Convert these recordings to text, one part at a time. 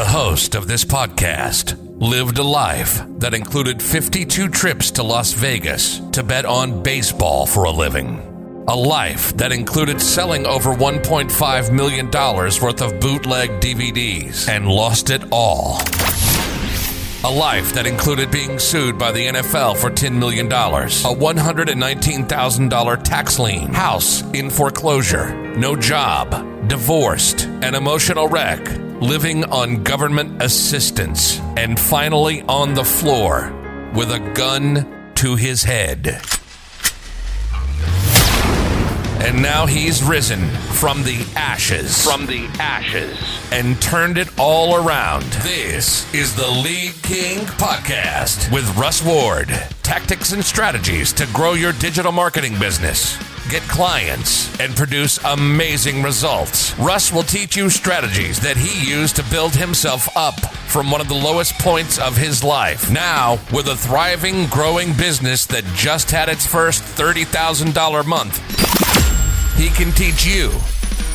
The host of this podcast lived a life that included 52 trips to Las Vegas to bet on baseball for a living. A life that included selling over $1.5 million worth of bootleg DVDs and lost it all. A life that included being sued by the NFL for $10 million, a $119,000 tax lien, house in foreclosure, no job, divorced, an emotional wreck, living on government assistance, and finally on the floor with a gun to his head. And now he's risen from the ashes. From the ashes. And turned it all around. This is the Lead King Podcast with Russ Ward. Tactics and strategies to grow your digital marketing business. Get clients and produce amazing results. Russ will teach you strategies that he used to build himself up from one of the lowest points of his life. Now, with a thriving, growing business that just had its first $30,000 month he can teach you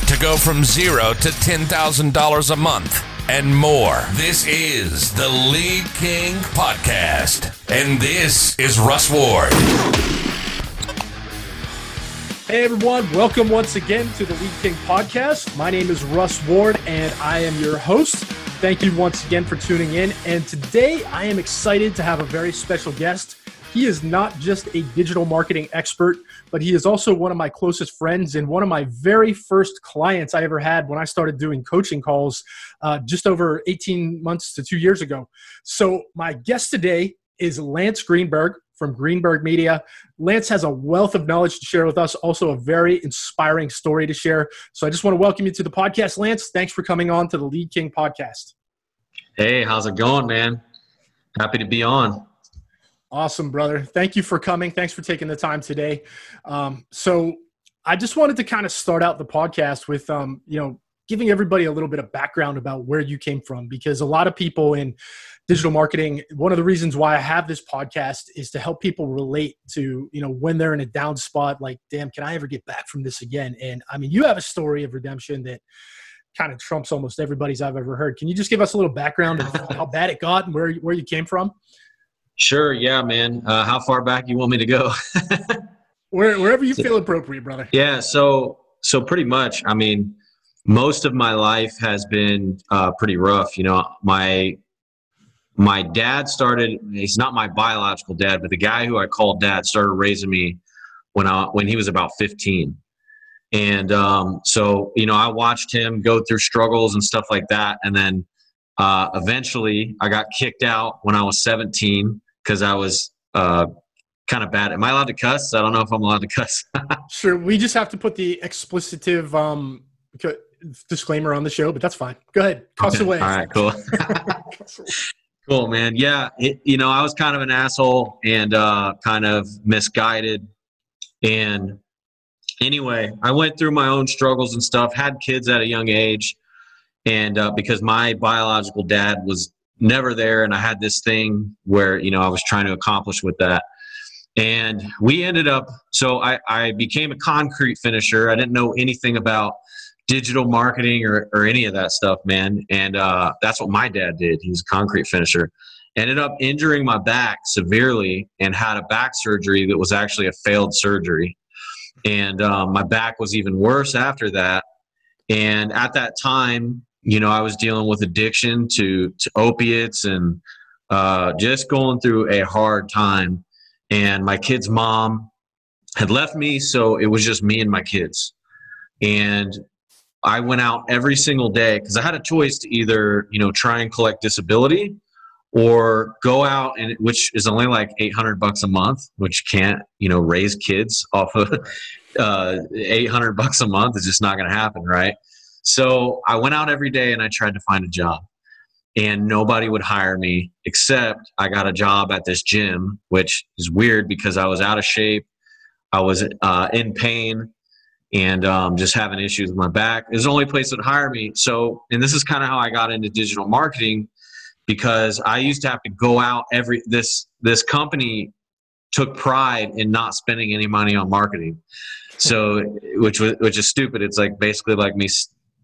to go from zero to $10,000 a month and more. This is the Lead King Podcast, and this is Russ Ward. Hey everyone, welcome once again to the Lead King Podcast. My name is Russ Ward, and I am your host. Thank you once again for tuning in. And today I am excited to have a very special guest. He is not just a digital marketing expert, but he is also one of my closest friends and one of my very first clients I ever had when I started doing coaching calls uh, just over 18 months to two years ago. So, my guest today is Lance Greenberg from Greenberg Media. Lance has a wealth of knowledge to share with us, also a very inspiring story to share. So I just want to welcome you to the podcast, Lance. Thanks for coming on to the Lead King podcast. Hey, how's it going, man? Happy to be on. Awesome, brother. Thank you for coming. Thanks for taking the time today. Um, so, I just wanted to kind of start out the podcast with, um, you know, giving everybody a little bit of background about where you came from, because a lot of people in digital marketing, one of the reasons why I have this podcast is to help people relate to, you know, when they're in a down spot, like, damn, can I ever get back from this again? And I mean, you have a story of redemption that kind of trumps almost everybody's I've ever heard. Can you just give us a little background of how bad it got and where where you came from? Sure. Yeah, man. Uh, how far back you want me to go? Where, wherever you feel appropriate, brother. Yeah. So, so pretty much. I mean, most of my life has been uh, pretty rough. You know, my my dad started. He's not my biological dad, but the guy who I called dad started raising me when I when he was about fifteen. And um, so, you know, I watched him go through struggles and stuff like that, and then uh, eventually, I got kicked out when I was 17 because I was uh, kind of bad. Am I allowed to cuss? I don't know if I'm allowed to cuss. sure. We just have to put the explicitive um, disclaimer on the show, but that's fine. Go ahead. Cuss okay. away. All right, cool. cool, man. Yeah. It, you know, I was kind of an asshole and uh, kind of misguided. And anyway, I went through my own struggles and stuff, had kids at a young age. And uh, because my biological dad was never there and i had this thing where you know i was trying to accomplish with that and we ended up so i, I became a concrete finisher i didn't know anything about digital marketing or, or any of that stuff man. And uh, that's what my dad did. He was a concrete finisher. Ended up injuring my back severely and had a back surgery that was actually a failed surgery. And um, my back was even worse after that. And at that time you know, I was dealing with addiction to, to opiates and uh, just going through a hard time. And my kid's mom had left me, so it was just me and my kids. And I went out every single day because I had a choice to either, you know, try and collect disability or go out and which is only like 800 bucks a month, which can't, you know, raise kids off of uh, 800 bucks a month. It's just not going to happen, right? So I went out every day and I tried to find a job. And nobody would hire me except I got a job at this gym, which is weird because I was out of shape. I was uh, in pain and um, just having issues with my back. It was the only place that would hire me. So, and this is kind of how I got into digital marketing because I used to have to go out every this this company took pride in not spending any money on marketing. So, which was which is stupid. It's like basically like me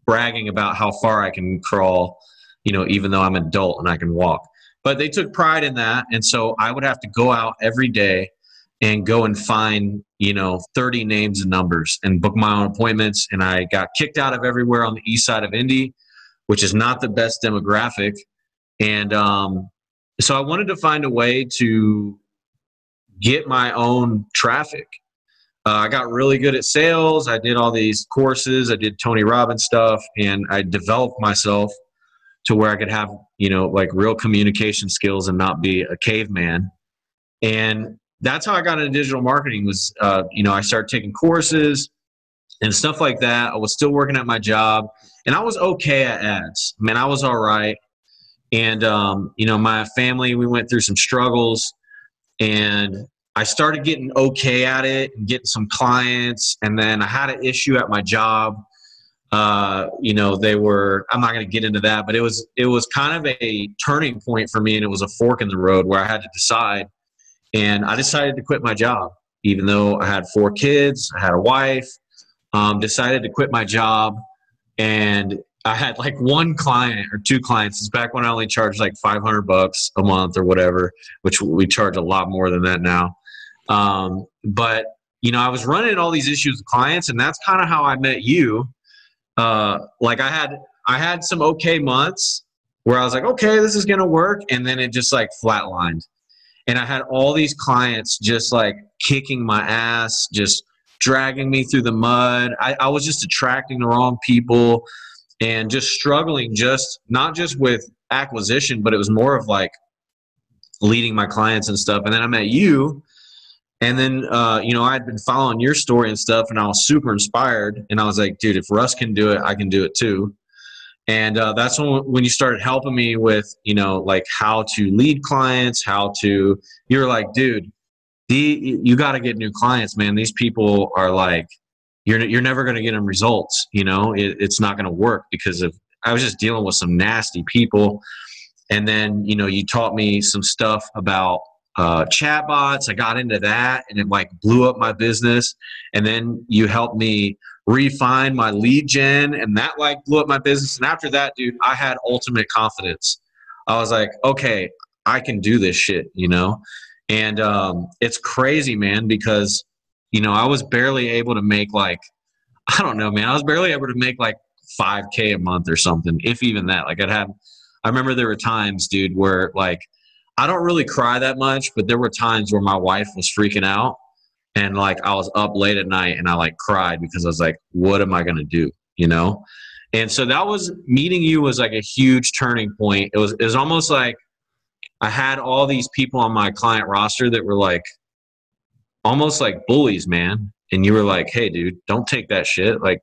bragging about how far I can crawl you know, even though I'm an adult and I can walk. But they took pride in that. And so I would have to go out every day and go and find, you know, 30 names and numbers and book my own appointments. And I got kicked out of everywhere on the east side of Indy, which is not the best demographic. And um, so I wanted to find a way to get my own traffic. Uh, I got really good at sales. I did all these courses. I did Tony Robbins stuff, and I developed myself to where I could have, you know, like real communication skills and not be a caveman. And that's how I got into digital marketing was, uh, you know, I started taking courses and stuff like that. I was still working at my job and I was okay at ads. I mean, I was all right. And, um, you know, my family, we went through some struggles and I started getting okay at it and getting some clients. And then I had an issue at my job uh, you know they were i'm not going to get into that but it was it was kind of a turning point for me and it was a fork in the road where i had to decide and i decided to quit my job even though i had four kids i had a wife um, decided to quit my job. And i had like one client or two clients. It's back when i only charged like 500 bucks a month or whatever which we charge a lot more than that now. Um, but you know i was running all these issues with clients and that's kind of how i met you. Uh, like I had I had some okay months where I was like, okay, this is gonna work, and then it just like flatlined. And I had all these clients just like kicking my ass, just dragging me through the mud. I, I was just attracting the wrong people and just struggling just not just with acquisition, but it was more of like leading my clients and stuff. And then I met you and then, uh, you know, I had been following your story and stuff, and I was super inspired. And I was like, dude, if Russ can do it, I can do it too. And uh, that's when when you started helping me with, you know, like how to lead clients, how to. You're like, dude, the you got to get new clients, man. These people are like, you're you're never going to get them results. You know, it, it's not going to work because of. I was just dealing with some nasty people, and then you know, you taught me some stuff about uh, chatbots. I got into that and it like blew up my business. And then you helped me refine my lead gen and that like blew up my business. And after that, dude, I had ultimate confidence. I was like, okay, I can do this shit, you know? And um, it's crazy, man, because, you know, I was barely able to make like, I don't know, man, I was barely able to make like 5K a month or something, if even that. Like I'd have, I remember there were times, dude, where like, I don't really cry that much, but there were times where my wife was freaking out and like I was up late at night and I like cried because I was like, what am I going to do? You know? And so that was meeting you was like a huge turning point. It was, it was almost like I had all these people on my client roster that were like almost like bullies, man. And you were like, hey, dude, don't take that shit. Like,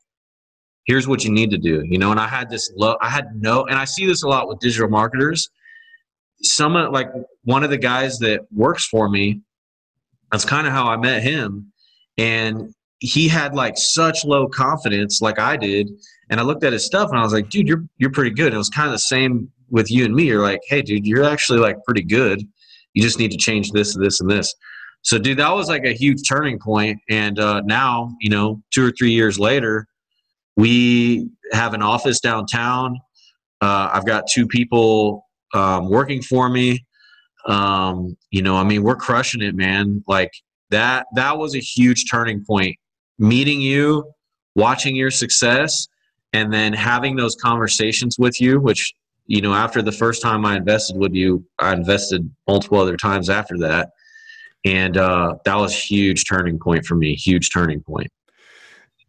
here's what you need to do, you know? And I had this love, I had no, and I see this a lot with digital marketers some like one of the guys that works for me that's kind of how i met him. And he had like such low confidence like i did. And i looked at his stuff and i was like dude you're you're pretty good. And it was kind of the same with you and me. You're like hey dude you're actually like pretty good. You just need to change this and this and this. So dude that was like a huge turning point. point. And uh, now you know two or three years later we have an office downtown. Uh, i've got two people um, working for me. Um, you know, I mean, we're crushing it, man. Like that, that was a huge turning point. Meeting you, watching your success, and then having those conversations with you, which, you know, after the first time I invested with you, I invested multiple other times after that. And uh, that was huge turning point for me, huge turning point.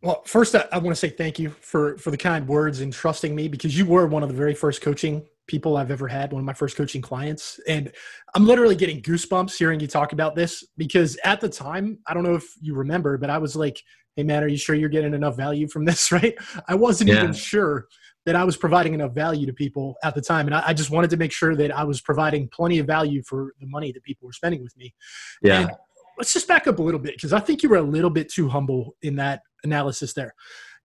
Well, first, I, I want to say thank you for for the kind words and trusting me because you were one of the very first coaching people I've ever had, one of my first coaching clients. And I'm literally getting goosebumps hearing you talk about this because at the time, I don't know if you remember, but I was like, hey, man, are you sure you're getting enough value from this? Right? I wasn't yeah. even sure that I was providing enough value to people at the time. And I, I, just wanted to make sure that I was providing plenty of value for the money that people were spending with me. Yeah. And let's just back up a little bit because I think you were a little bit too humble in that analysis there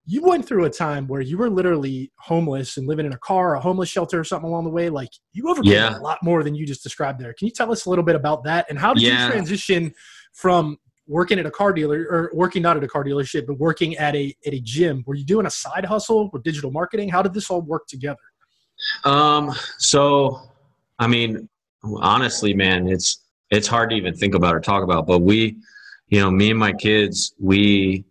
you went through a time where you were literally homeless and living in a car, a homeless shelter, or something along the way. Like you overcame yeah. a lot more than you just described there. Can you tell us a little bit about that? And how did yeah. you transition from working at a car dealer or working not at a car dealership, but working at a at a gym? Were you doing a side hustle with digital marketing? How did this all work together? Um, so, I mean, honestly, man, it's it's hard to even think about or talk about. But we, you know, me and my kids, we.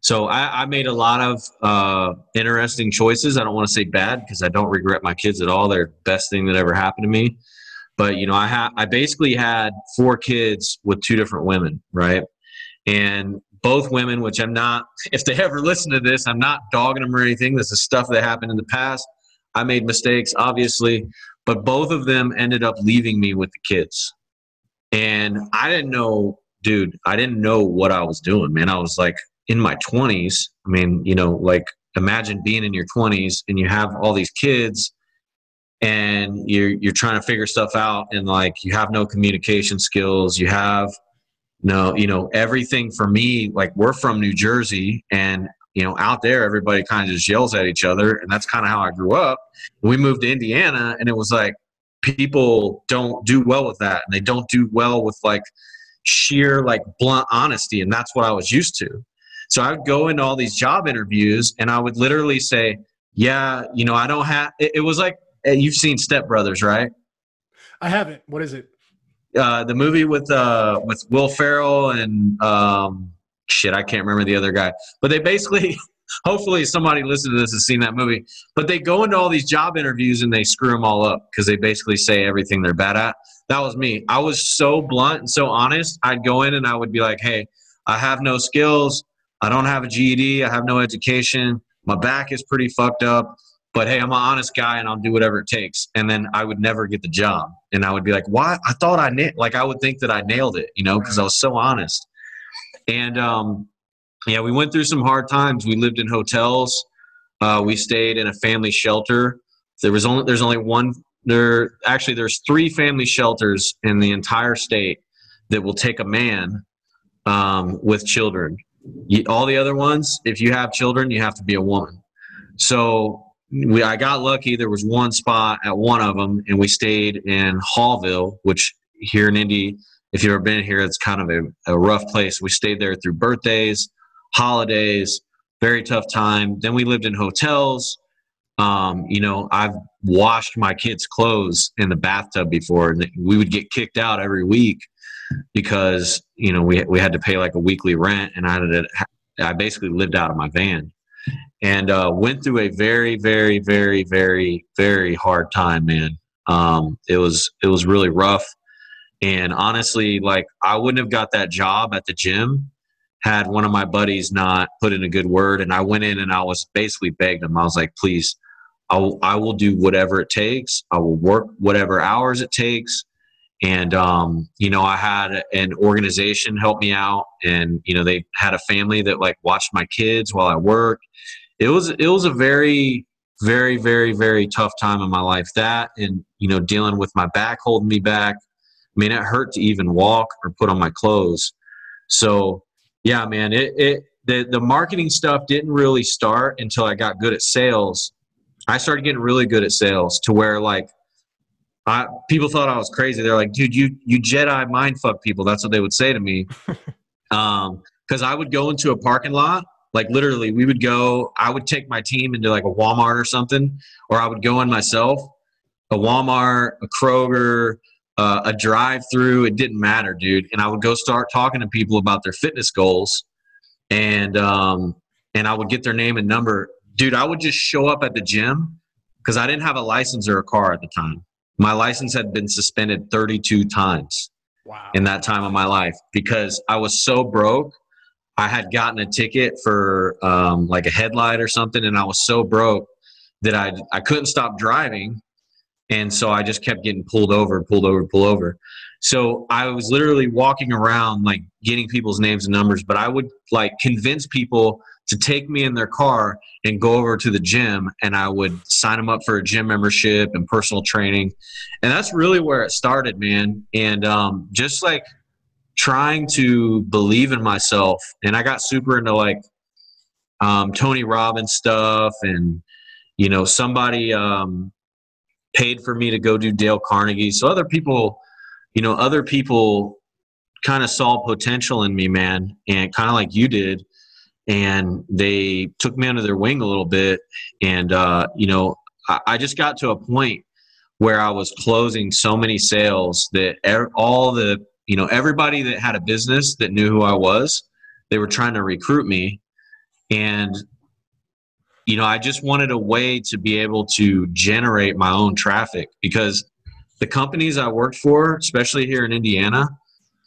So I, I made a lot of uh, interesting choices. I don't want to say bad because I don't regret my kids at all. They're the best thing that ever happened to me. But you know, I had I basically had four kids with two different women, right? And both women, which I'm not, if they ever listen to this, I'm not dogging them or anything. This is stuff that happened in the past. I made mistakes, obviously, but both of them ended up leaving me with the kids. And I didn't know, dude, I didn't know what I was doing, man. I was like in my 20s. I mean, you know, like imagine being in your 20s and you have all these kids and you're you're trying to figure stuff out and like you have no communication skills you have no you know everything for me like we're from new jersey and you know out there everybody kind of just yells at each other and that's kind of how i grew up we moved to indiana and it was like people don't do well with that and they don't do well with like sheer like blunt honesty and that's what i was used to so i would go into all these job interviews and i would literally say yeah you know i don't have it, it was like eh, you've seen step brothers right i haven't what is it uh, the movie with uh, with Will Ferrell and um, shit, I can't remember the other guy. But they basically, hopefully, somebody listening to this has seen that movie. But they go into all these job interviews and they screw them all up because they basically say everything they're bad at. That was me. I was so blunt and so honest. I'd go in and I would be like, "Hey, I have no skills. I don't have a GED. I have no education. My back is pretty fucked up but hey, I'm an honest guy and I'll do whatever it takes. And then I would never get the job. And I would be like, why? I thought I, na-, like, I would think that I nailed it, you know, because I was so honest. And, um, yeah, we went through some hard times. We lived in hotels. Uh, we stayed in a family shelter. There was only, there's only one, there, actually, there's three family shelters in the entire state that will take a man um, with children. You, all the other ones, if you have children, you have to be a woman. So we I got lucky. There was one spot at one of them, and we stayed in Hallville, which here in Indy, if you've ever been here, it's kind of a, a rough place. We stayed there through birthdays, holidays, very tough time. Then we lived in hotels. Um, you know, I've washed my kids' clothes in the bathtub before, and we would get kicked out every week because you know we we had to pay like a weekly rent, and I to, I basically lived out of my van and uh, went through a very, very, very, very, very hard time, man. Um, it was it was really rough, and honestly, like I wouldn't have got that job at the gym had one of my buddies not put in a good word. And I went in and I was basically begged him. I was like, please, I will, I will do whatever it takes. I will work whatever hours it takes. And, um, you know, I had an organization help me out and, you know, they had a family that like watched my kids while I worked it was it was a very very very very tough time in my life. That and you know dealing with my back holding me back. I mean it hurt to even walk or put on my clothes. So yeah man it, it the, the marketing stuff didn't really start until i got good at sales. I started getting really good at sales to where like I, people thought i was crazy they're like dude you you jedi mind fuck people that's what they would say to me um because i would go into a parking lot like literally, we would go. I would take my team into like a Walmart or something, or I would go in myself. A Walmart, a Kroger, uh, a drive-through. It didn't matter, dude. And I would go start talking to people about their fitness goals, and um, and I would get their name and number. Dude, I would just show up at the gym because I didn't have a license or a car at the time. My license had been suspended 32 times wow. in that time of my life because I was so broke I had gotten a ticket for um, like a headlight or something, and I was so broke that I I couldn't stop driving, and so I just kept getting pulled over, pulled over, pulled over. So I was literally walking around like getting people's names and numbers, but I would like convince people to take me in their car and go over to the gym, and I would sign them up for a gym membership and personal training, and that's really where it started, man. And um, just like trying to believe in myself and i got super into like um, tony robbins stuff and you know somebody um, paid for me to go do dale carnegie. So other people you know other people kind of saw potential in me man and kind of like you did and they took me under their wing a little bit. And uh, you know I, I just got to a point where I was closing so many sales that er, all the you know everybody that had a business that knew who I was, they were trying to recruit me, and you know I just wanted a way to be able to generate my own traffic because the companies I worked for, especially here in Indiana,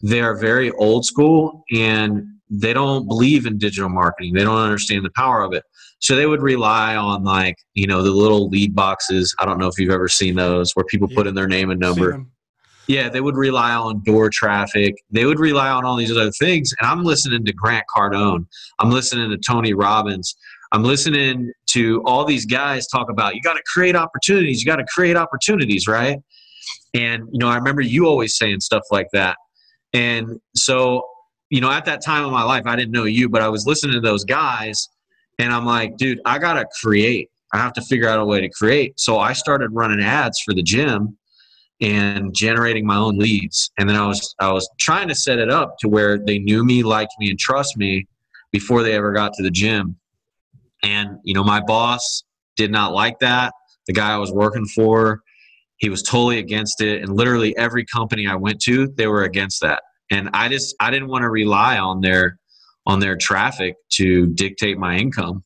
they are very old school and they don't believe in digital marketing. They don't understand the power of it. So they would rely on like, you know, the little lead boxes. I don't know if you've ever seen those where people yeah. put in their name and number. Yeah, they would rely on door traffic. They would rely on all these other things. And I'm listening to Grant Cardone. I'm listening to Tony Robbins. I'm listening to all these guys talk about you got to create opportunities. You got to create opportunities, right? And you know, I remember you always saying stuff like that. And so, you know, at that time of my life, I didn't know you, but I was listening to those guys and I'm like, dude, I got to create. I have to figure out a way to create. So I started running ads for the gym and generating my own leads. And then I was I was trying to set it up to where they knew me, liked me, and trust me before they ever got to the gym. And you know, my boss did not like that. The guy I was working for, he was totally against it. And literally every company I went to, they were against that. And I just I didn't want to rely on their on their traffic to dictate my income.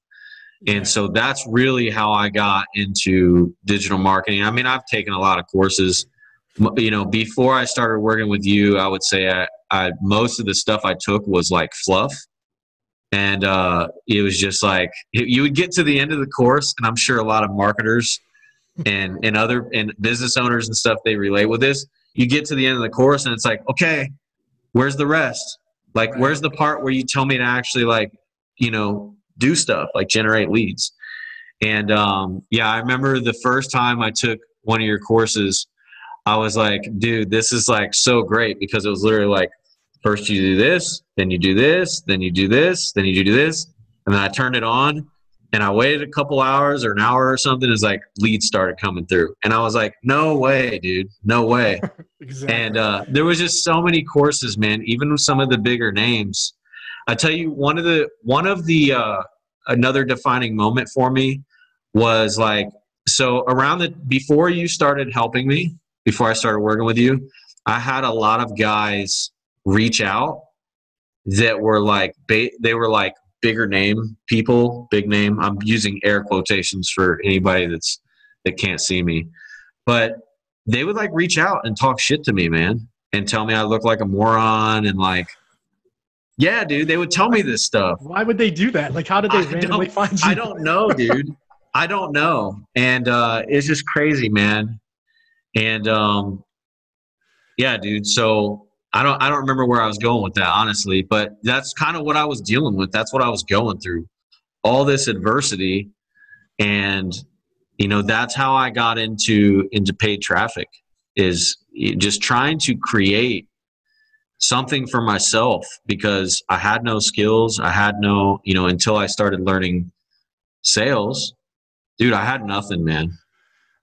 And so that's really how I got into digital marketing. I mean, I've taken a lot of courses. You know, before I started working with you, I would say I, I most of the stuff I took was like fluff. And uh, it was just like you would get to the end of the course, and I'm sure a lot of marketers and and other and business owners and stuff they relate with this. You get to the end of the course, and it's like, okay, where's the rest? Like, right. where's the part where you tell me to actually like, you know, do stuff like generate leads? And um, yeah, I remember the first time I took one of your courses, I was like, dude, this is like so great because it was literally like, first you do this, then you do this, then you do this, then you do this, and then I turned it on and I waited a couple hours or an hour or something. It's like leads started coming through, and I was like, "No way, dude, no way." exactly. And uh, there was just so many courses, man. Even with some of the bigger names, I tell you, one of the one of the uh, another defining moment for me was like so around the before you started helping me, before I started working with you, I had a lot of guys reach out that were like they were like bigger name people, big name. I'm using air quotations for anybody that's that can't see me. But they would like reach out and talk shit to me, man, and tell me I look like a moron and like yeah, dude, they would tell me this stuff. Why would they do that? Like how did they I randomly find you? I don't know, dude. I don't know. And uh it's just crazy, man. And um yeah, dude. So I don't I don't remember where I was going with that honestly, but that's kind of what I was dealing with. That's what I was going through. All this adversity and you know that's how I got into into paid traffic is just trying to create something for myself because I had no skills. I had no, you know, until I started learning sales, dude, I had nothing, man.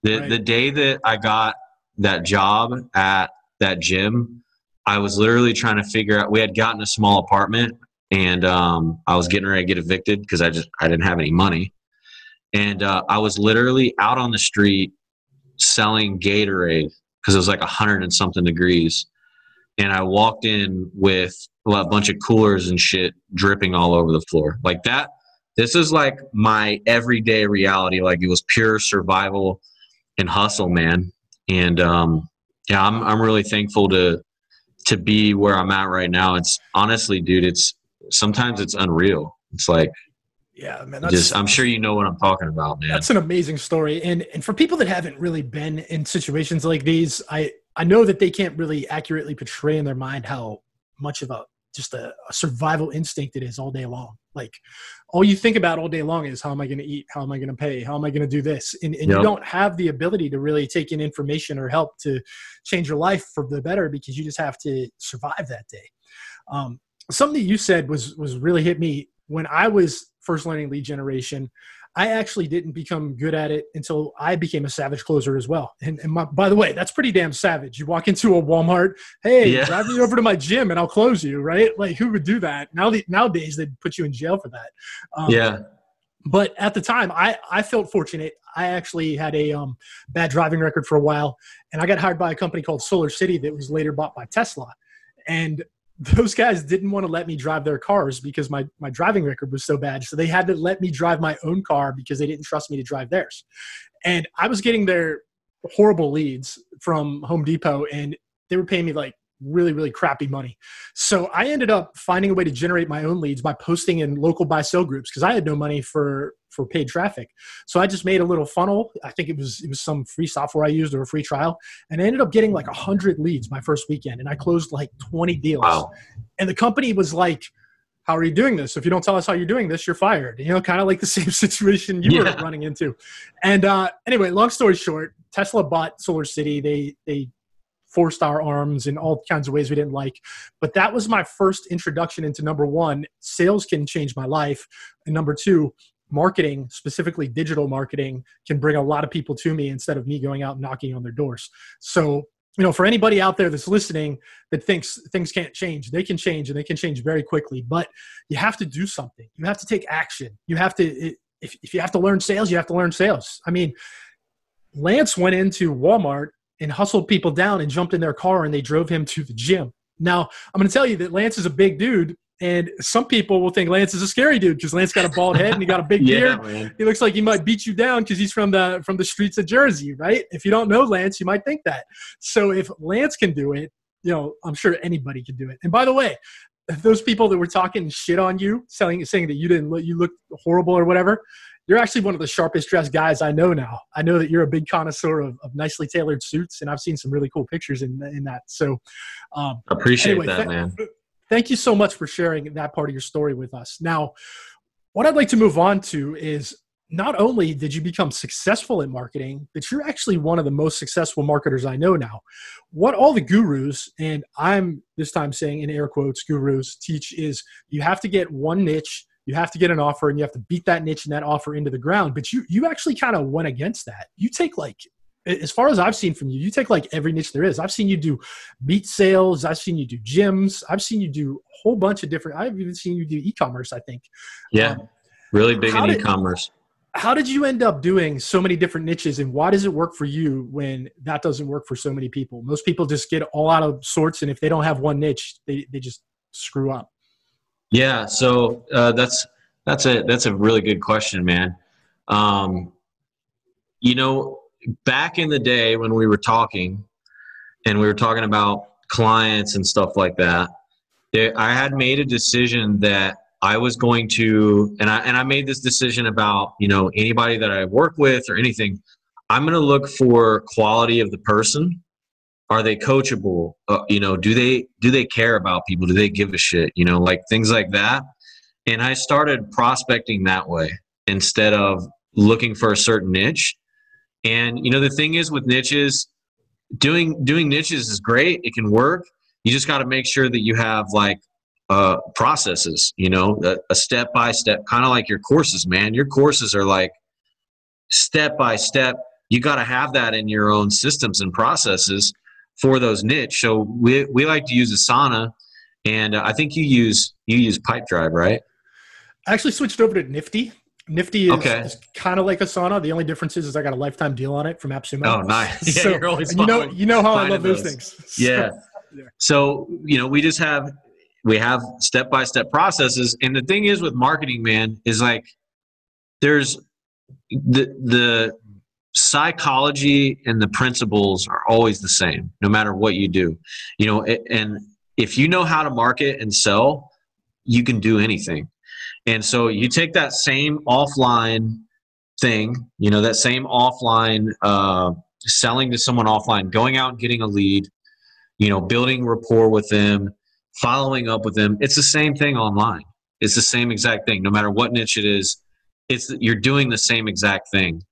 The right. the day that I got that job at that gym, I was literally trying to figure out. We had gotten a small apartment, and um, I was getting ready to get evicted because I just I didn't have any money, and uh, I was literally out on the street selling Gatorade because it was like a hundred and something degrees, and I walked in with a bunch of coolers and shit dripping all over the floor like that. This is like my everyday reality. Like it was pure survival and hustle, man. And um, yeah, I'm I'm really thankful to to be where I'm at right now, it's honestly, dude, it's sometimes it's unreal. It's like, yeah, man. Just, I'm sure you know what I'm talking about, man. That's an amazing story, and and for people that haven't really been in situations like these, I I know that they can't really accurately portray in their mind how much of a just a, a survival instinct it is all day long. Like all you think about all day long is how am I going to eat? How am I going to pay? How am I going to do this? And, and yep. you don't have the ability to really take in information or help to change your life for the better because you just have to survive that day. Um, something you said was was really hit me when I was first learning lead generation. I actually didn't become good at it until I became a savage closer as well. And, and my, by the way, that's pretty damn savage. You walk into a Walmart, hey, yeah. drive me over to my gym and I'll close you, right? Like who would do that? Now the, nowadays they'd put you in jail for that. Um, yeah. But at the time, I I felt fortunate. I actually had a um, bad driving record for a while, and I got hired by a company called Solar City that was later bought by Tesla. And those guys didn't want to let me drive their cars because my, my driving record was so bad. So they had to let me drive my own car because they didn't trust me to drive theirs. And I was getting their horrible leads from Home Depot, and they were paying me like really really crappy money so i ended up finding a way to generate my own leads by posting in local buy sell groups because i had no money for for paid traffic so i just made a little funnel i think it was it was some free software i used or a free trial and i ended up getting like 100 leads my first weekend and i closed like 20 deals wow. and the company was like how are you doing this? If you don't tell us how you're doing this, you're fired. You know, kind of like the same situation you yeah. were running into. And uh, anyway, long story short, Tesla bought Solar City. They they forced our arms in all kinds of ways we didn't like. But that was my first introduction into number one, sales can change my life. And number two, marketing, specifically digital marketing, can bring a lot of people to me instead of me going out and knocking on their doors. So, you know, for anybody out there that's listening that thinks things can't change, they can change and they can change very quickly. But you have to do something. You have to take action. You have to, if, if you have to learn sales, you have to learn sales. I mean, Lance went into Walmart and hustled people down and jumped in their car and they drove him to the gym. Now, I'm going to tell you that Lance is a big dude, and some people will think Lance is a scary dude because Lance got a bald head and he got a big yeah, beard. Man. He looks like he might beat you down because he's from the from the streets of Jersey, right? If you don't know Lance, you might think that. So if Lance can do it, you know, I'm sure anybody can do it. And by the way, those people that were talking shit on you, saying saying that you didn't look, you looked horrible or whatever, you're actually one of the sharpest dressed guys I know now. I know that you're a big connoisseur of, of nicely tailored suits, and I've seen some really cool pictures in in that. So, um, appreciate anyway, that, th- man. Thank you so much for sharing that part of your story with us. Now, what I'd like to move on to is not only did you become successful in marketing, but you're actually one of the most successful marketers I know now. What all the gurus, and I'm this time saying in air quotes, gurus teach is you have to get one niche you have to get an offer and you have to beat that niche and that offer into the ground but you you actually kind of went against that. You take like as far as i've seen from you you take like every niche there is. I've seen you do meat sales i've seen you do gyms i've seen you do a whole bunch of different i've even seen you do e-commerce i think. Yeah. Um, really big in did, e-commerce. How did you end up doing so many different niches and why does it work for you when that doesn't work for so many people? Most people just get all out of sorts and if they don't have one niche they, they just screw up yeah, so uh, that's that's a that's a really good question, man. Um, you know, back in the day when we were talking, and we were talking about clients and stuff like that, I had made a decision that I was going to, and I and I made this decision about you know anybody that I work with or anything. I'm going to look for quality of the person are they coachable? Uh, you know do they do they care about people? Do they give a shit? You know like things like that. And i started prospecting that way instead of looking for a certain niche. And you know the thing is with niches doing doing niches is great. It can work. You just got to make sure that you have like uh, processes you know a, step by step kind of like your courses man. Your courses are like step by step. You got to have that in your own systems and processes for those niche. So we we like to use Asana, and uh, I think you use you use Pipedrive, right? I actually switched over to Nifty. Nifty is, okay. is kind of like Asana. The only difference is, is I got a lifetime deal on it from AppSumo. Oh, nice! so, you know, you know how I love those, those things. Yeah. yeah. So you know, we just have we have step by step processes, and the thing is with marketing, man, is like there's the the psychology and the principles are always the same no matter what you do. You know and if you know how to market and sell you can do anything. And so you take that same offline thing you know that same offline uh, selling to someone offline going out and getting a lead you know building rapport with them following up with them it's the same thing online. It's the same exact thing. No matter what niche it is it's you're doing the same exact thing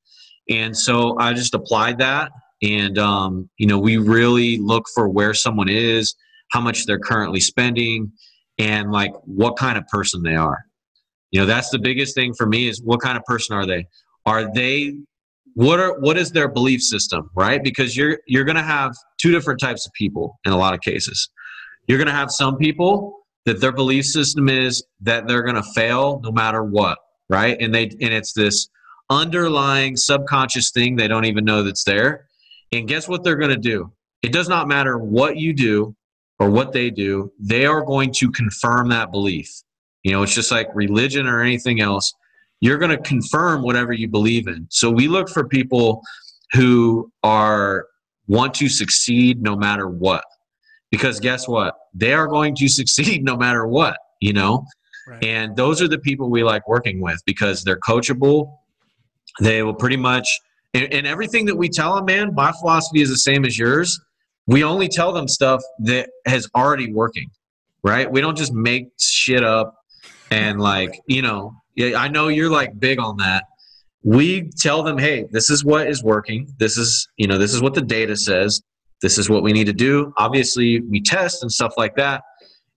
and so I just applied that. And, um, you know, we really look for where someone is, how much they're currently spending, and like what kind of person they are. You know, that's the biggest thing for me is what kind of person are they? Are they what are what is their belief system, right? Because you're you're going to have two different types of people in a lot of cases. You're going to have some people that their belief system is that they're going to fail no matter what, right? And they and it's this underlying subconscious thing they don't even know that's there. And guess what they're going to do? It does not matter what you do or what they do, they are going to confirm that belief. You know, it's just like religion or anything else. You're going to confirm whatever you believe in. So we look for people who are want to succeed no matter what. Because guess what? They are going to succeed no matter what, you know? Right. And those are the people we like working with because they're coachable. They will pretty much, and, and everything that we tell them, man, my philosophy is the same as yours. We only tell them stuff that has already working, right? We don't just make shit up and like, you know, I know you're like big on that. We tell them, hey, this is what is working. This is, you know, this is what the data says. This is what we need to do. Obviously, we test and stuff like that.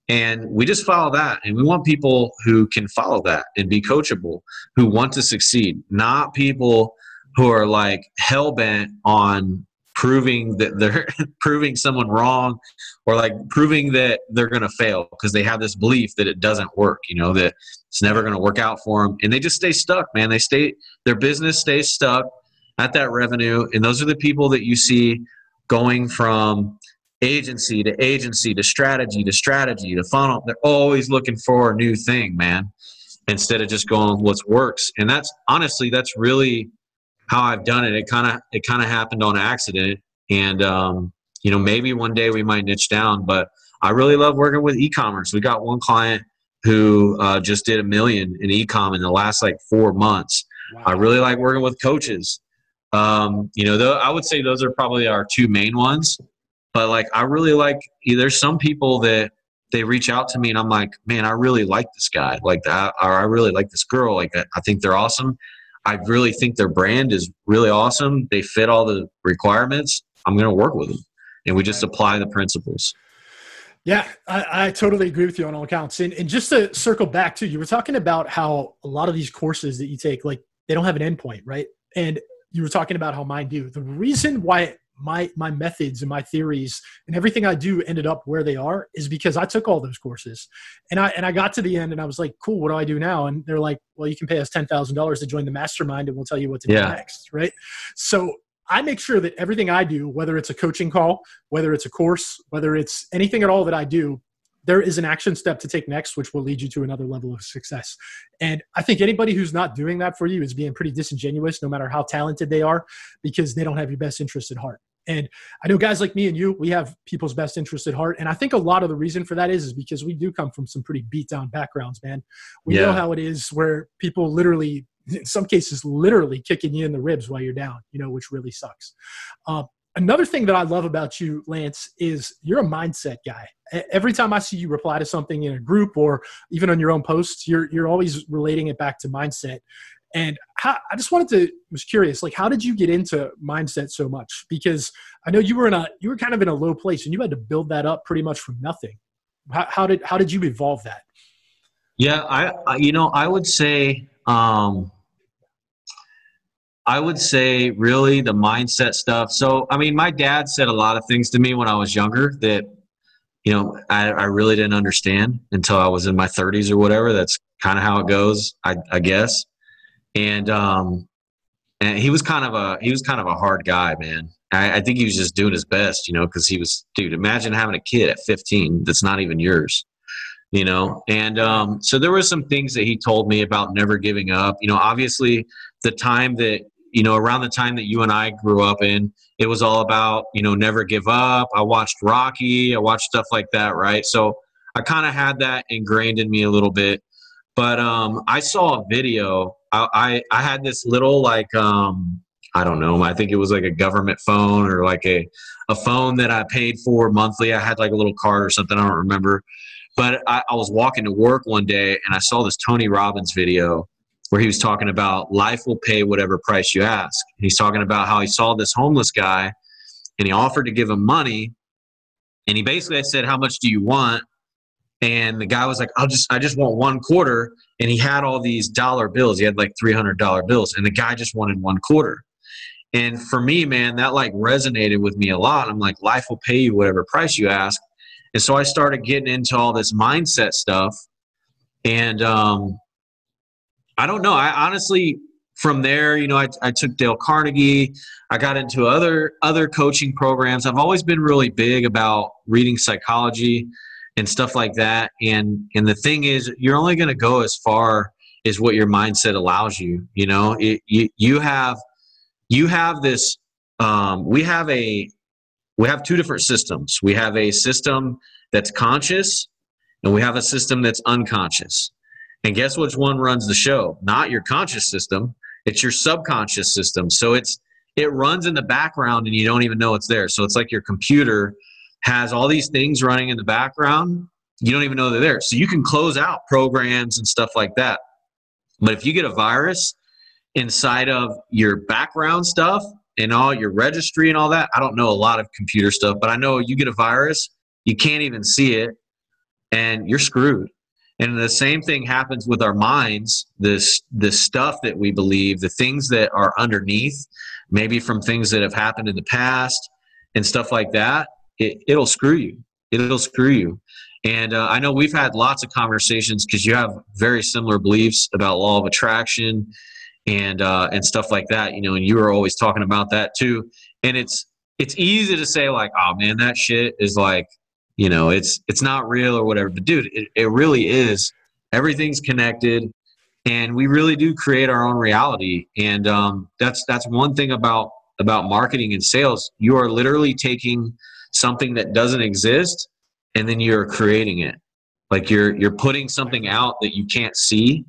And we just follow that. And we want people who can follow that and be coachable, who want to succeed, not people who are like hell bent on proving that they're proving someone wrong or like proving that they're going to fail because they have this belief that it doesn't work, you know, that it's never going to work out for them. And they just stay stuck, man. They stay, their business stays stuck at that revenue. And those are the people that you see going from agency to agency to strategy to strategy to funnel. They're always looking for a new thing, man, instead of just going what works. And that's honestly, that's really how I've done it. It kind of it kind of happened on accident, and um, you know maybe one day we might niche down. But I really love working with e-commerce. We got one client who uh, just did a million in e-com in the last like four months. Wow. I really like working with coaches. Um, you know, though I would say those are probably our two main ones. But like, I really like. There's some people that they reach out to me, and I'm like, man, I really like this guy, like that, or I really like this girl, like. I think they're awesome. I really think their brand is really awesome. They fit all the requirements. I'm going to work with them, and we just apply the principles. Yeah, I, I, totally agree with you on all accounts. And, and just to circle back to you were talking about how a lot of these courses that you take, like they don't have an endpoint, right? And you were talking about how mine do. The reason why my my methods and my theories and everything I do ended up where they are is because I took all those courses, and I and I got to the end and I was like, cool, what do I do now? And they're like, well, you can pay us ten thousand dollars to join the mastermind, and we'll tell you what to yeah. do next, right? So I make sure that everything I do, whether it's a coaching call, whether it's a course, whether it's anything at all that I do, there is an action step to take next, which will lead you to another level of success. And I think anybody who's not doing that for you is being pretty disingenuous, no matter how talented they are, because they don't have your best interest at heart. And I know guys like me and you, we have people's best interest at heart. And I think a lot of the reason for that is, is because we do come from some pretty beat down backgrounds, man. We yeah. know how it is where people literally, in some cases, literally kicking you in the ribs while you're down, you know, which really sucks. Uh, another thing that I love about you, Lance, is you're a mindset guy. Every time I see you reply to something in a group or even on your own posts, you're you're always relating it back to mindset. And how, I just wanted to was curious, like, how did you get into mindset so much? Because I know you were in a you were kind of in a low place, and you had to build that up pretty much from nothing. How, how did how did you evolve that? Yeah, I you know I would say um, I would say really the mindset stuff. So, I mean, my dad said a lot of things to me when I was younger that, you know, I, I really didn't understand until I was in my 30s or whatever. That's kind of how it goes, I, I guess. And, um, and he was kind of a he was kind of a hard guy, man. I, I think he was just doing his best, you know, because he was, dude. Imagine having a kid at 15 that's not even yours, you know. And um, so there were some things that he told me about never giving up. You know, obviously the time that you know, around the time that you and I grew up in, it was all about, you know, never give up. I watched Rocky, I watched stuff like that, right? So I kind of had that ingrained in me a little bit. But um, I saw a video. I, I, I had this little like um, I don't know. I think it was like a government phone or like a a phone that I paid for monthly. I had like a little card or something. I don't remember. But I, I was walking to work one day and I saw this Tony Robbins video where he was talking about life will pay whatever price you ask. He's talking about how he saw this homeless guy and he offered to give him money. And he basically said, How much do you want? And the guy was like, I'll just I just want one quarter. And he had all these dollar bills. He had like three hundred dollar bills. And the guy just wanted one quarter. And for me, man, that like resonated with me a lot. I'm like, life will pay you whatever price you ask. And so I started getting into all this mindset stuff. And um, I don't know. I honestly, from there, you know, I, I took Dale Carnegie. I got into other other coaching programs. I've always been really big about reading psychology and stuff like that. And and the thing is, you're only going to go as far as what your mindset allows you. You know, it, you you have you have this. Um, we have a we have two different systems. We have a system that's conscious, and we have a system that's unconscious. And guess which one runs the show? Not your conscious system. It's your subconscious system. So it's it runs in the background and you don't even know it's there. So it's like your computer has all these things running in the background. You don't even know they're there. So you can close out programs and stuff like that. But if you get a virus inside of your background stuff and all your registry and all that, I don't know a lot of computer stuff, but I know you get a virus, you can't even see it, and you're screwed. And the same thing happens with our minds. This the stuff that we believe, the things that are underneath, maybe from things that have happened in the past and stuff like that. It, it'll screw you. It'll screw you. And uh, I know we've had lots of conversations because you have very similar beliefs about law of attraction and uh, and stuff like that. You know, and you were always talking about that too. And it's it's easy to say like, oh man, that shit is like you know it's it's not real or whatever but dude it, it really is everything's connected and we really do create our own reality and um, that's that's one thing about about marketing and sales you are literally taking something that doesn't exist and then you're creating it like you're you're putting something out that you can't see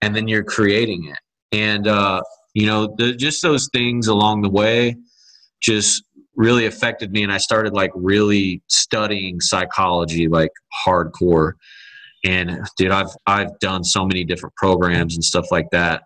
and then you're creating it and uh, you know the, just those things along the way just really affected me and I started like really studying psychology like hardcore. And dude, I've I've done so many different programs and stuff like that.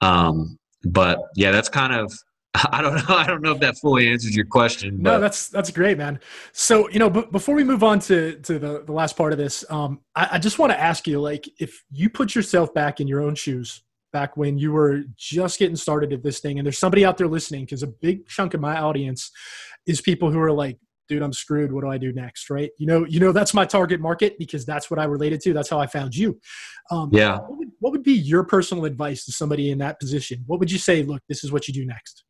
Um, but yeah, that's kind of I don't know. I don't know if that fully answers your question. But. No, that's that's great, man. So you know, b- before we move on to to the, the last part of this, um, I, I just want to ask you, like, if you put yourself back in your own shoes, back when you were just getting started at this thing and there's somebody out there listening because a big chunk of my audience is people who are like dude i'm screwed what do i do next right you know you know that's my target market because that's what i related to that's how i found you um, yeah what would, what would be your personal advice to somebody in that position what would you say look this is what you do next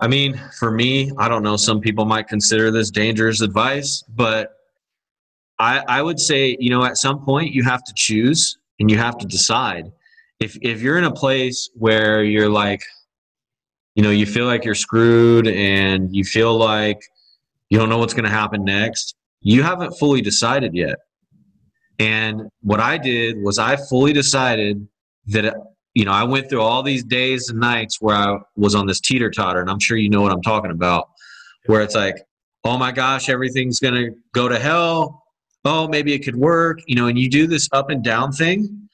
i mean for me i don't know some people might consider this dangerous advice but I, I would say you know at some point you have to choose and you have to decide. If if you're in a place where you're like you know you feel like you're screwed and you feel like you don't know what's going to happen next you haven't fully decided yet. And what i did was i fully decided that you know i went through all these days and nights where i was on this teeter totter and i'm sure you know what i'm talking about where it's like oh my gosh everything's going to go to hell oh maybe it could work you know and you do this up and down thing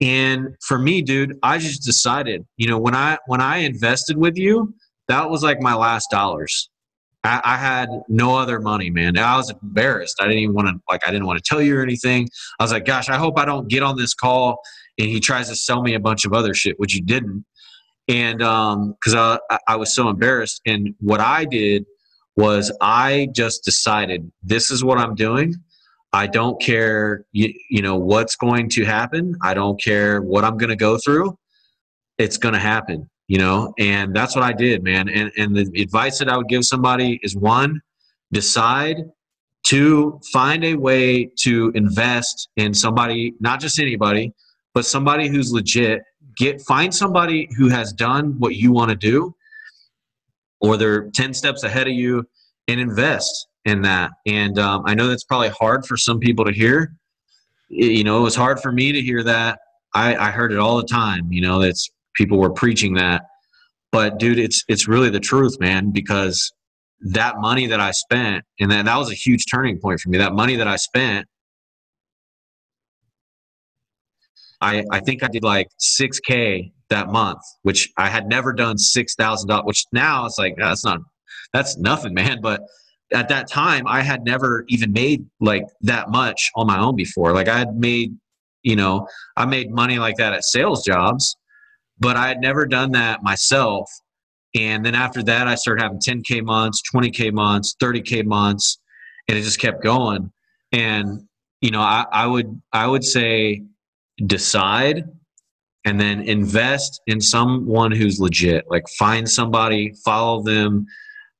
and for me, dude, I just decided, you know, when I when I invested with you, that was like my last dollars. I, I had no other money, man. I was embarrassed. I didn't even want to like I didn't want to tell you or anything. I was like, gosh, I hope I don't get on this call and he tries to sell me a bunch of other shit, which he didn't. And um, because I I was so embarrassed. And what I did was I just decided this is what I'm doing I don't care, you, you know, what's going to happen. I don't care what I'm going to go through. It's going to happen, you know, and that's what I did, man. And, and the advice that I would give somebody is one, decide to find a way to invest in somebody, not just anybody, but somebody who's legit. Get find somebody who has done what you want to do, or they're ten steps ahead of you, and invest in that. And um, I know that's probably hard for some people to hear. You know, it was hard for me to hear that. I, I heard it all the time. You know, that's people were preaching that. But dude, it's it's really the truth, man. Because that money that I spent, and that that was a huge turning point for me. That money that I spent, I I think I did like six k that month, which I had never done six thousand dollars. Which now it's like that's not that's nothing, man. But at that time I had never even made like that much on my own before. Like I had made, you know, I made money like that at sales jobs, but I had never done that myself. And then after that, I started having 10K months, 20K months, 30K months, and it just kept going. And, you know, I, I would, I would say decide and then invest in someone who's legit. Like find somebody, follow them.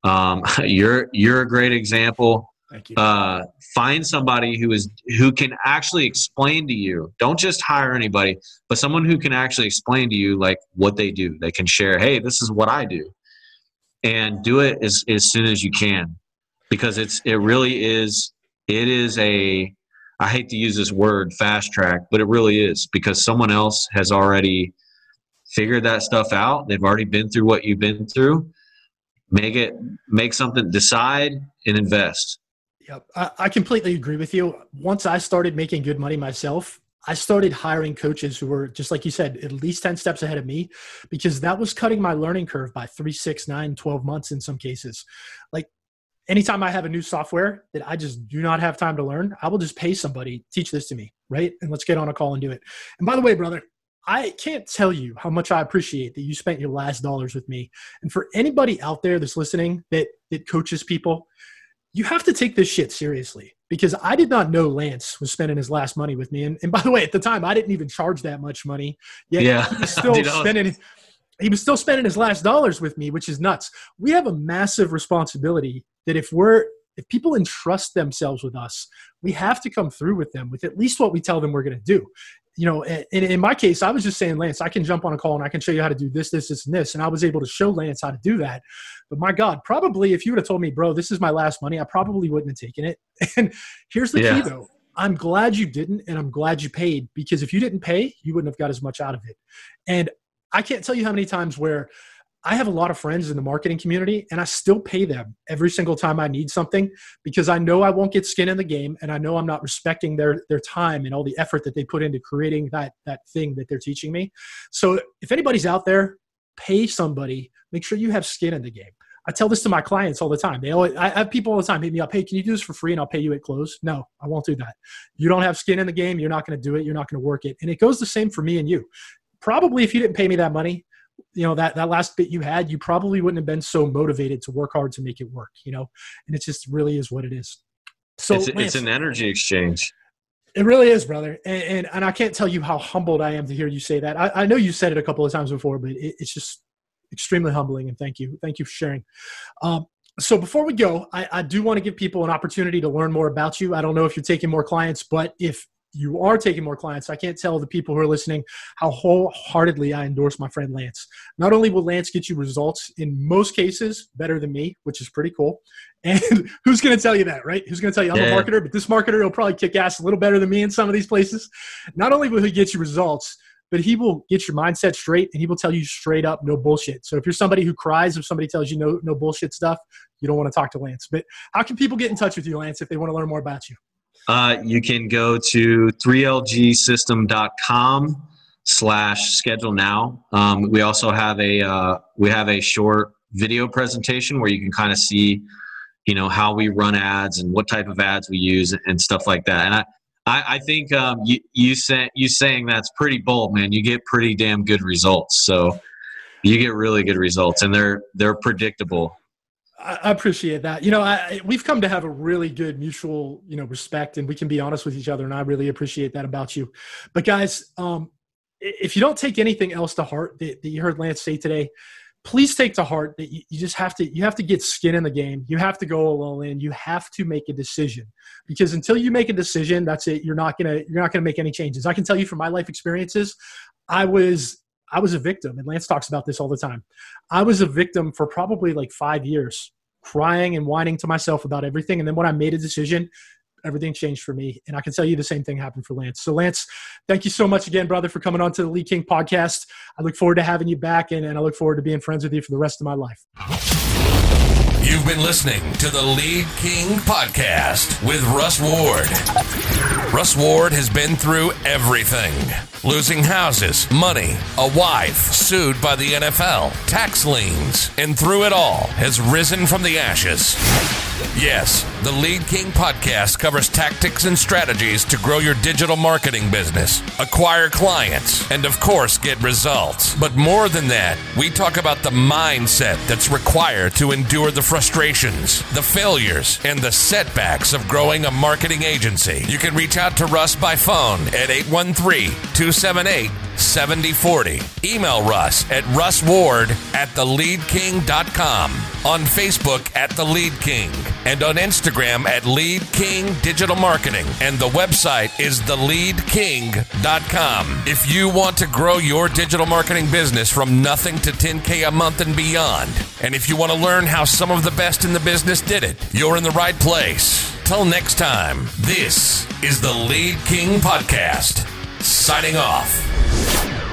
Um, you're you're a great example. Thank you. Uh, find somebody who is who can actually explain to you. Don't just hire anybody, but someone who can actually explain to you like what they do. They can share, hey, this is what I do, and do it as as soon as you can, because it's it really is it is a I hate to use this word fast track, but it really is because someone else has already figured that stuff out. They've already been through what you've been through. Make it, make something, decide and invest. Yep. I, I completely agree with you. Once I started making good money myself, I started hiring coaches who were just like you said, at least 10 steps ahead of me because that was cutting my learning curve by three, six, nine, 12 months in some cases. Like anytime I have a new software that I just do not have time to learn, I will just pay somebody teach this to me, right? And let's get on a call and do it. And by the way, brother, I can't tell you how much I appreciate that you spent your last dollars with me. And for anybody out there that's listening that that coaches people, you have to take this shit seriously because I did not know Lance was spending his last money with me. And, and by the way, at the time, I didn't even charge that much money. Yet yeah, still spending. He was still spending his last dollars with me, which is nuts. We have a massive responsibility that if we're if people entrust themselves with us, we have to come through with them with at least what we tell them we're going to do. You know, in, in my case, I was just saying, Lance, I can jump on a call and I can show you how to do this, this, this, and this. And I was able to show Lance how to do that. But my God, probably if you would have told me, bro, this is my last money, I probably wouldn't have taken it. And here's the yeah. key though. I'm glad you didn't, and I'm glad you paid because if you didn't pay, you wouldn't have got as much out of it. And I can't tell you how many times where I have a lot of friends in the marketing community and I still pay them every single time I need something because I know I won't get skin in the game and I know I'm not respecting their their time and all the effort that they put into creating that that thing that they're teaching me. So if anybody's out there, pay somebody, make sure you have skin in the game. I tell this to my clients all the time. They always, I have people all the time hit me up. Hey, can you do this for free and I'll pay you at close? No, I won't do that. You don't have skin in the game. You're not going to do it. You're not going to work it. And it goes the same for me and you. Probably if you didn't pay me that money, you know that that last bit you had you probably wouldn't have been so motivated to work hard to make it work you know? And it just really is what it is. So it's, Lance, it's an energy exchange. It really is brother. And, and, and i can't tell you how humbled i am to hear you say that. I, I know you said it a couple of times before but it, it's just extremely humbling and thank you. Thank you for sharing. Um, so before we go I, I do want to give people an opportunity to learn more about you. I don't know if you're taking more clients but if you are taking more clients. I can't tell the people who are listening how wholeheartedly I endorse my friend Lance. Not only will Lance get you results in most cases better than me, which is pretty cool. And who's going to tell you that, right? Who's going to tell you I'm yeah. a marketer, but this marketer will probably kick ass a little better than me in some of these places. Not only will he get you results, but he will get your mindset straight and he will tell you straight up no bullshit. So if you're somebody who cries if somebody tells you no no bullshit stuff, you don't want to talk to Lance. But how can people get in touch with you, Lance, if they want to learn more about you? Uh, you can go to 3lgsystem.com slash schedule now. Um, we also have a uh, we have a short video presentation where you can kind of see, you know, how we run ads and what type of ads we use and stuff like that. And I, I, I think um, you you, say, you saying that's pretty bold, man. You get pretty damn good results. So you get really good results, and they're they're predictable. I appreciate that. You know, I, we've come to have a really good mutual, you know, respect, and we can be honest with each other, and I really appreciate that about you. But guys, um, if you don't take anything else to heart that, that, you heard Lance say today, please take to heart that you, you, just have to you have to get skin in the game. You have to go all in. You have to make a decision because until you make a decision, that's it. You're not gonna you're not gonna make any changes. I can tell you from my life experiences, I was I was a victim, and Lance talks about this all the time. I was a victim for probably like five years, crying and whining to myself about everything. And then when I made a decision, everything changed for me. And I can tell you the same thing happened for Lance. So, Lance, thank you so much again, brother, for coming on to the Lead King podcast. I look forward to having you back, and, and I look forward to being friends with you for the rest of my life. You've been listening to the Lead King podcast with Russ Ward. Russ Ward has been through everything losing houses, money, a wife, sued by the NFL, tax liens, and through it all has risen from the ashes. Yes, the Lead King podcast covers tactics and strategies to grow your digital marketing business, acquire clients, and of course, get results. But more than that, we talk about the mindset that's required to endure the frustrations, the failures, and the setbacks of growing a marketing agency. You can reach out to Russ by phone at 813 278 7040. Email Russ at russward at theleadking.com. On Facebook at The Lead King. And on Instagram at Lead King Digital Marketing. And the website is theleadking.com. If you want to grow your digital marketing business from nothing to 10K a month and beyond, and if you want to learn how some of the best in the business did it, you're in the right place. Till next time, this is the Lead King Podcast. Signing off.